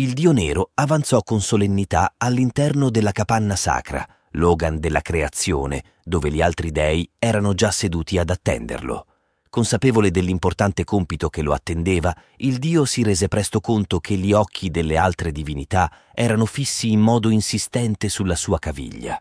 il dio nero avanzò con solennità all'interno della capanna sacra, Logan della creazione, dove gli altri dei erano già seduti ad attenderlo. Consapevole dell'importante compito che lo attendeva, il dio si rese presto conto che gli occhi delle altre divinità erano fissi in modo insistente sulla sua caviglia.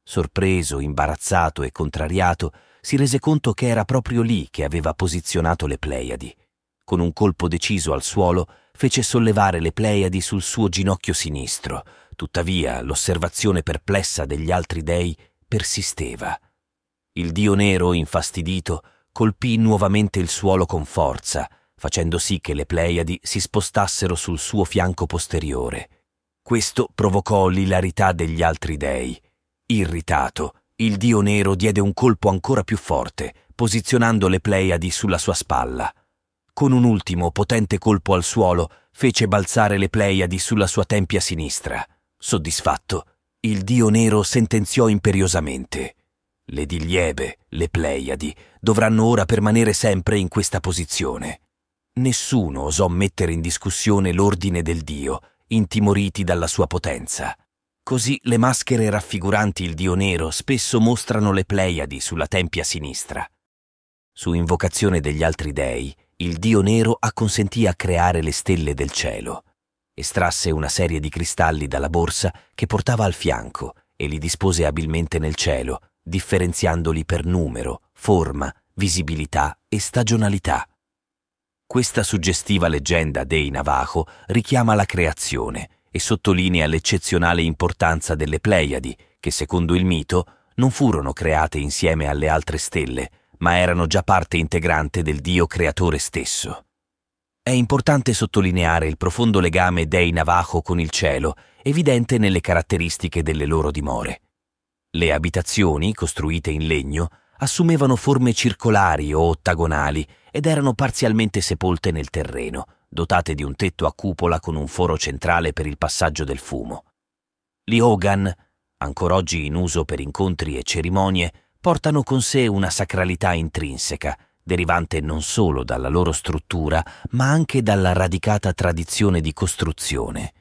Sorpreso, imbarazzato e contrariato, si rese conto che era proprio lì che aveva posizionato le Pleiadi. Con un colpo deciso al suolo, fece sollevare le Pleiadi sul suo ginocchio sinistro, Tuttavia l'osservazione perplessa degli altri dei persisteva. Il dio nero, infastidito, colpì nuovamente il suolo con forza, facendo sì che le Pleiadi si spostassero sul suo fianco posteriore. Questo provocò l'ilarità degli altri dei. Irritato, il dio nero diede un colpo ancora più forte, posizionando le Pleiadi sulla sua spalla. Con un ultimo potente colpo al suolo, fece balzare le Pleiadi sulla sua tempia sinistra. Soddisfatto, il dio nero sentenziò imperiosamente. Le Digliebe, le Pleiadi, dovranno ora permanere sempre in questa posizione. Nessuno osò mettere in discussione l'ordine del dio, intimoriti dalla sua potenza. Così le maschere raffiguranti il dio nero spesso mostrano le Pleiadi sulla tempia sinistra. Su invocazione degli altri dei, il dio nero acconsentì a creare le stelle del cielo. Estrasse una serie di cristalli dalla borsa che portava al fianco e li dispose abilmente nel cielo, differenziandoli per numero, forma, visibilità e stagionalità. Questa suggestiva leggenda dei Navajo richiama la creazione e sottolinea l'eccezionale importanza delle Pleiadi, che secondo il mito non furono create insieme alle altre stelle, ma erano già parte integrante del Dio creatore stesso. È importante sottolineare il profondo legame dei Navajo con il cielo, evidente nelle caratteristiche delle loro dimore. Le abitazioni, costruite in legno, assumevano forme circolari o ottagonali ed erano parzialmente sepolte nel terreno, dotate di un tetto a cupola con un foro centrale per il passaggio del fumo. Gli Hogan, ancora oggi in uso per incontri e cerimonie, portano con sé una sacralità intrinseca, derivante non solo dalla loro struttura, ma anche dalla radicata tradizione di costruzione.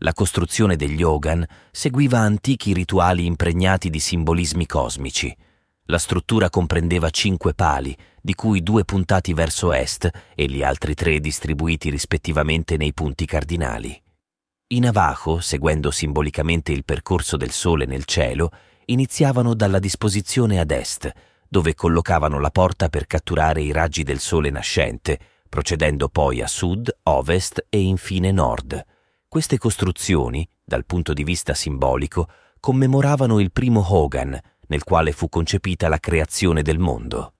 La costruzione degli Hogan seguiva antichi rituali impregnati di simbolismi cosmici. La struttura comprendeva cinque pali, di cui due puntati verso est e gli altri tre distribuiti rispettivamente nei punti cardinali. I Navajo, seguendo simbolicamente il percorso del Sole nel cielo, iniziavano dalla disposizione ad est, dove collocavano la porta per catturare i raggi del sole nascente, procedendo poi a sud, ovest e infine nord. Queste costruzioni, dal punto di vista simbolico, commemoravano il primo Hogan, nel quale fu concepita la creazione del mondo.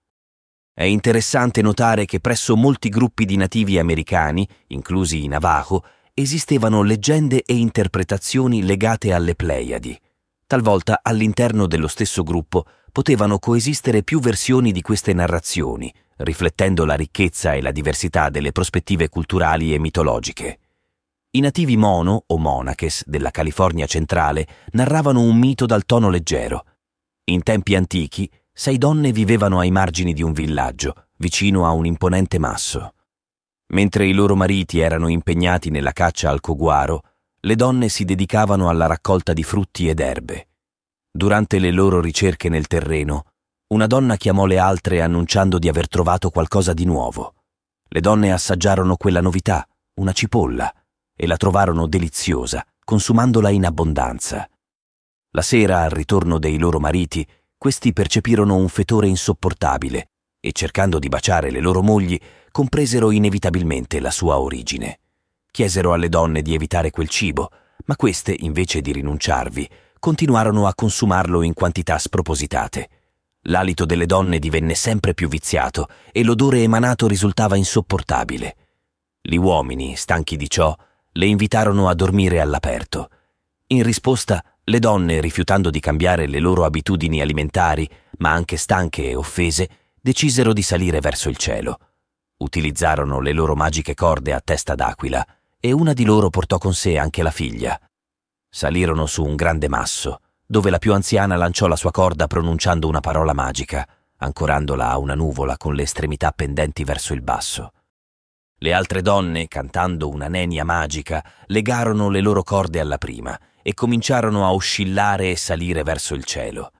È interessante notare che presso molti gruppi di nativi americani, inclusi i Navajo, esistevano leggende e interpretazioni legate alle Pleiadi. Talvolta all'interno dello stesso gruppo potevano coesistere più versioni di queste narrazioni, riflettendo la ricchezza e la diversità delle prospettive culturali e mitologiche. I nativi mono o monaches della California centrale narravano un mito dal tono leggero. In tempi antichi, sei donne vivevano ai margini di un villaggio, vicino a un imponente masso. Mentre i loro mariti erano impegnati nella caccia al coguaro, le donne si dedicavano alla raccolta di frutti ed erbe. Durante le loro ricerche nel terreno, una donna chiamò le altre annunciando di aver trovato qualcosa di nuovo. Le donne assaggiarono quella novità, una cipolla, e la trovarono deliziosa, consumandola in abbondanza. La sera, al ritorno dei loro mariti, questi percepirono un fetore insopportabile e, cercando di baciare le loro mogli, compresero inevitabilmente la sua origine. Chiesero alle donne di evitare quel cibo, ma queste, invece di rinunciarvi, continuarono a consumarlo in quantità spropositate. L'alito delle donne divenne sempre più viziato e l'odore emanato risultava insopportabile. Gli uomini, stanchi di ciò, le invitarono a dormire all'aperto. In risposta, le donne, rifiutando di cambiare le loro abitudini alimentari, ma anche stanche e offese, decisero di salire verso il cielo. Utilizzarono le loro magiche corde a testa d'aquila e una di loro portò con sé anche la figlia. Salirono su un grande masso, dove la più anziana lanciò la sua corda pronunciando una parola magica, ancorandola a una nuvola con le estremità pendenti verso il basso. Le altre donne, cantando una nenia magica, legarono le loro corde alla prima e cominciarono a oscillare e salire verso il cielo.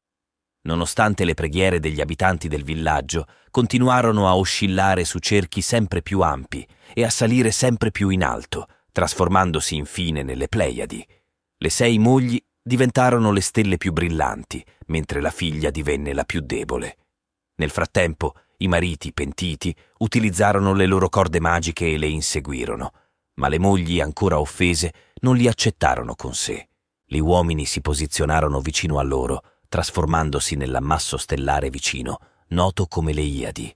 Nonostante le preghiere degli abitanti del villaggio, continuarono a oscillare su cerchi sempre più ampi e a salire sempre più in alto, trasformandosi infine nelle Pleiadi. Le sei mogli diventarono le stelle più brillanti, mentre la figlia divenne la più debole. Nel frattempo, i mariti, pentiti, utilizzarono le loro corde magiche e le inseguirono, ma le mogli, ancora offese, non li accettarono con sé. Gli uomini si posizionarono vicino a loro, trasformandosi nell'ammasso stellare vicino, noto come le Iadi.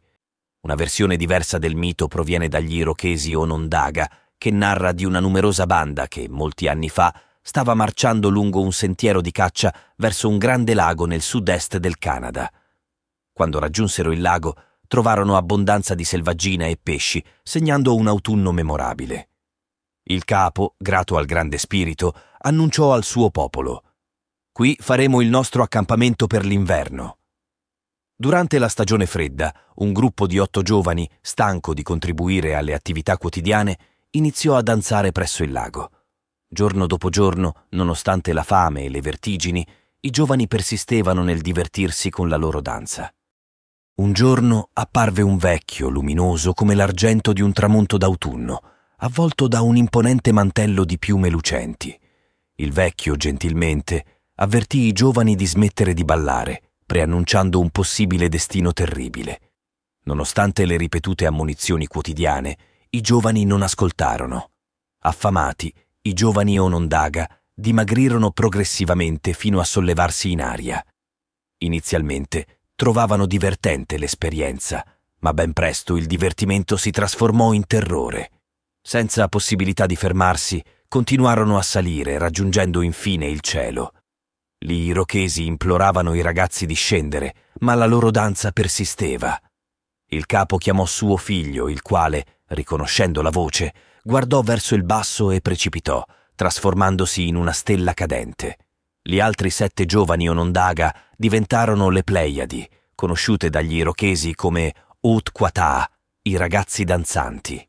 Una versione diversa del mito proviene dagli irochesi Onondaga, che narra di una numerosa banda che, molti anni fa, stava marciando lungo un sentiero di caccia verso un grande lago nel sud-est del Canada. Quando raggiunsero il lago, trovarono abbondanza di selvaggina e pesci, segnando un autunno memorabile. Il capo, grato al grande spirito, annunciò al suo popolo Qui faremo il nostro accampamento per l'inverno. Durante la stagione fredda, un gruppo di otto giovani, stanco di contribuire alle attività quotidiane, iniziò a danzare presso il lago. Giorno dopo giorno, nonostante la fame e le vertigini, i giovani persistevano nel divertirsi con la loro danza. Un giorno apparve un vecchio, luminoso come l'argento di un tramonto d'autunno, avvolto da un imponente mantello di piume lucenti. Il vecchio, gentilmente, avvertì i giovani di smettere di ballare, preannunciando un possibile destino terribile. Nonostante le ripetute ammonizioni quotidiane, i giovani non ascoltarono. Affamati, i giovani Onondaga dimagrirono progressivamente fino a sollevarsi in aria. Inizialmente trovavano divertente l'esperienza, ma ben presto il divertimento si trasformò in terrore. Senza possibilità di fermarsi, continuarono a salire, raggiungendo infine il cielo. Gli irochesi imploravano i ragazzi di scendere, ma la loro danza persisteva. Il capo chiamò suo figlio, il quale, riconoscendo la voce, guardò verso il basso e precipitò, trasformandosi in una stella cadente. Gli altri sette giovani Onondaga diventarono le Pleiadi, conosciute dagli irochesi come Utquata, i ragazzi danzanti.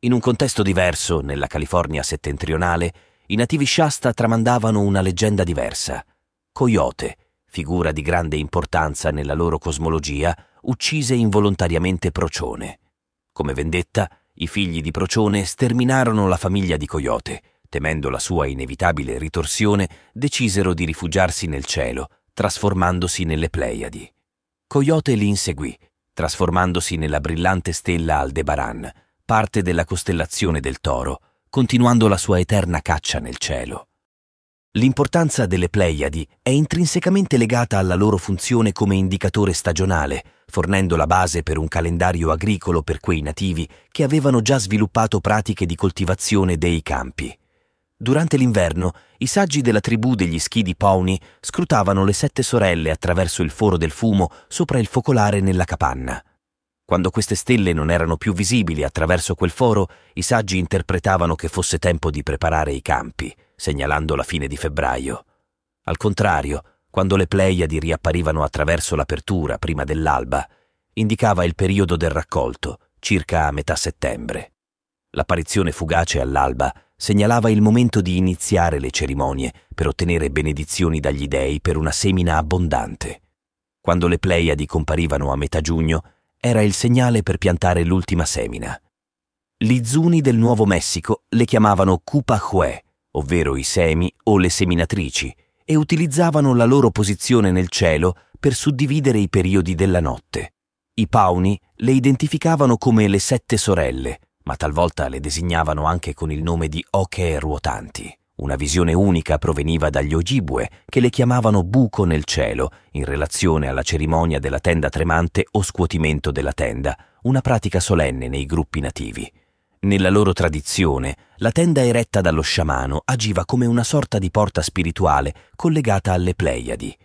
In un contesto diverso, nella California settentrionale, i nativi Shasta tramandavano una leggenda diversa. Coyote, figura di grande importanza nella loro cosmologia, uccise involontariamente Procione. Come vendetta, i figli di Procione sterminarono la famiglia di Coyote. Temendo la sua inevitabile ritorsione, decisero di rifugiarsi nel cielo, trasformandosi nelle Pleiadi. Coyote li inseguì, trasformandosi nella brillante stella Aldebaran, parte della costellazione del Toro, continuando la sua eterna caccia nel cielo. L'importanza delle Pleiadi è intrinsecamente legata alla loro funzione come indicatore stagionale, fornendo la base per un calendario agricolo per quei nativi che avevano già sviluppato pratiche di coltivazione dei campi. Durante l'inverno, i saggi della tribù degli schidi Pawnee scrutavano le sette sorelle attraverso il foro del fumo sopra il focolare nella capanna. Quando queste stelle non erano più visibili attraverso quel foro, i saggi interpretavano che fosse tempo di preparare i campi, segnalando la fine di febbraio. Al contrario, quando le Pleiadi riapparivano attraverso l'apertura prima dell'alba, indicava il periodo del raccolto, circa a metà settembre. L'apparizione fugace all'alba segnalava il momento di iniziare le cerimonie per ottenere benedizioni dagli dei per una semina abbondante. Quando le Pleiadi comparivano a metà giugno, era il segnale per piantare l'ultima semina. Gli zuni del Nuovo Messico le chiamavano Cupahue, ovvero i semi o le seminatrici, e utilizzavano la loro posizione nel cielo per suddividere i periodi della notte. I Pauni le identificavano come le sette sorelle, ma talvolta le designavano anche con il nome di oche ruotanti. Una visione unica proveniva dagli Ojibwe, che le chiamavano buco nel cielo, in relazione alla cerimonia della tenda tremante o scuotimento della tenda, una pratica solenne nei gruppi nativi. Nella loro tradizione, la tenda eretta dallo sciamano agiva come una sorta di porta spirituale collegata alle Pleiadi.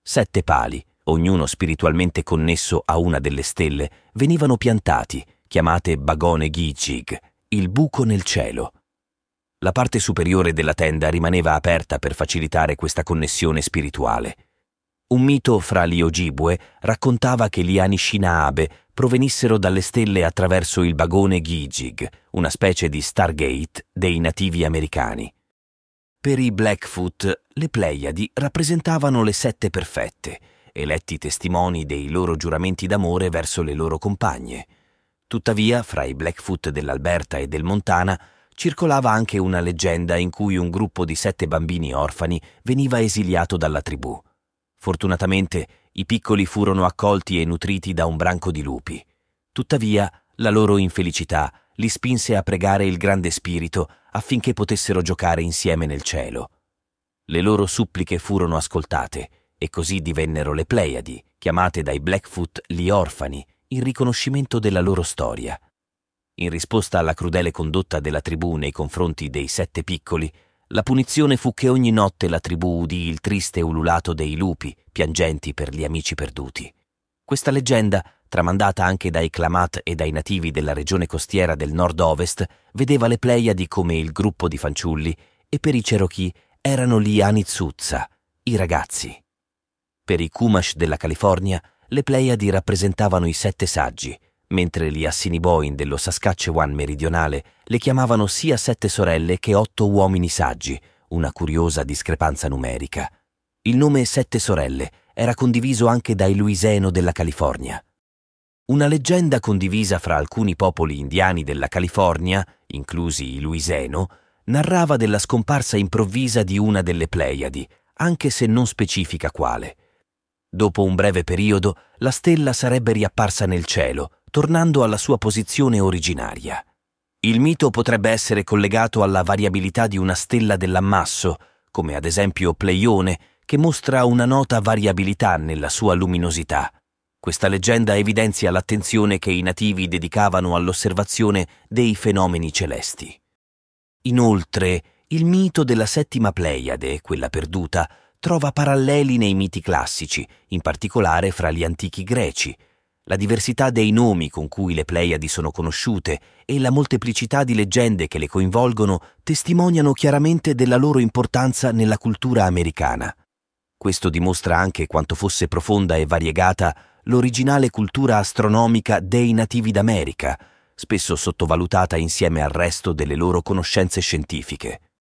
Sette pali, ognuno spiritualmente connesso a una delle stelle, venivano piantati, chiamate Bagone Gijig, il buco nel cielo. La parte superiore della tenda rimaneva aperta per facilitare questa connessione spirituale. Un mito fra gli Ojibwe raccontava che gli Anishinaabe provenissero dalle stelle attraverso il bagone Gijig, una specie di Stargate dei nativi americani. Per i Blackfoot le Pleiadi rappresentavano le sette perfette, eletti testimoni dei loro giuramenti d'amore verso le loro compagne. Tuttavia, fra i Blackfoot dell'Alberta e del Montana circolava anche una leggenda in cui un gruppo di sette bambini orfani veniva esiliato dalla tribù. Fortunatamente i piccoli furono accolti e nutriti da un branco di lupi. Tuttavia, la loro infelicità li spinse a pregare il grande spirito affinché potessero giocare insieme nel cielo. Le loro suppliche furono ascoltate e così divennero le Pleiadi, chiamate dai Blackfoot gli orfani, in riconoscimento della loro storia. In risposta alla crudele condotta della tribù nei confronti dei sette piccoli, la punizione fu che ogni notte la tribù udì il triste ululato dei lupi, piangenti per gli amici perduti. Questa leggenda, tramandata anche dai Klamath e dai nativi della regione costiera del nord-ovest, vedeva le Pleiadi come il gruppo di fanciulli e per i Cherokee erano gli Anitsuzza, i ragazzi. Per i Kumash della California, le Pleiadi rappresentavano i sette saggi, mentre gli Assiniboine dello Saskatchewan meridionale le chiamavano sia sette sorelle che otto uomini saggi, una curiosa discrepanza numerica. Il nome Sette Sorelle era condiviso anche dai Luiseno della California. Una leggenda condivisa fra alcuni popoli indiani della California, inclusi i Luiseno, narrava della scomparsa improvvisa di una delle Pleiadi, anche se non specifica quale. Dopo un breve periodo, la stella sarebbe riapparsa nel cielo, tornando alla sua posizione originaria. Il mito potrebbe essere collegato alla variabilità di una stella dell'ammasso, come ad esempio Pleione, che mostra una nota variabilità nella sua luminosità. Questa leggenda evidenzia l'attenzione che i nativi dedicavano all'osservazione dei fenomeni celesti. Inoltre, il mito della settima Pleiade, quella perduta, trova paralleli nei miti classici, in particolare fra gli antichi greci. La diversità dei nomi con cui le Pleiadi sono conosciute e la molteplicità di leggende che le coinvolgono testimoniano chiaramente della loro importanza nella cultura americana. Questo dimostra anche quanto fosse profonda e variegata l'originale cultura astronomica dei nativi d'America, spesso sottovalutata insieme al resto delle loro conoscenze scientifiche.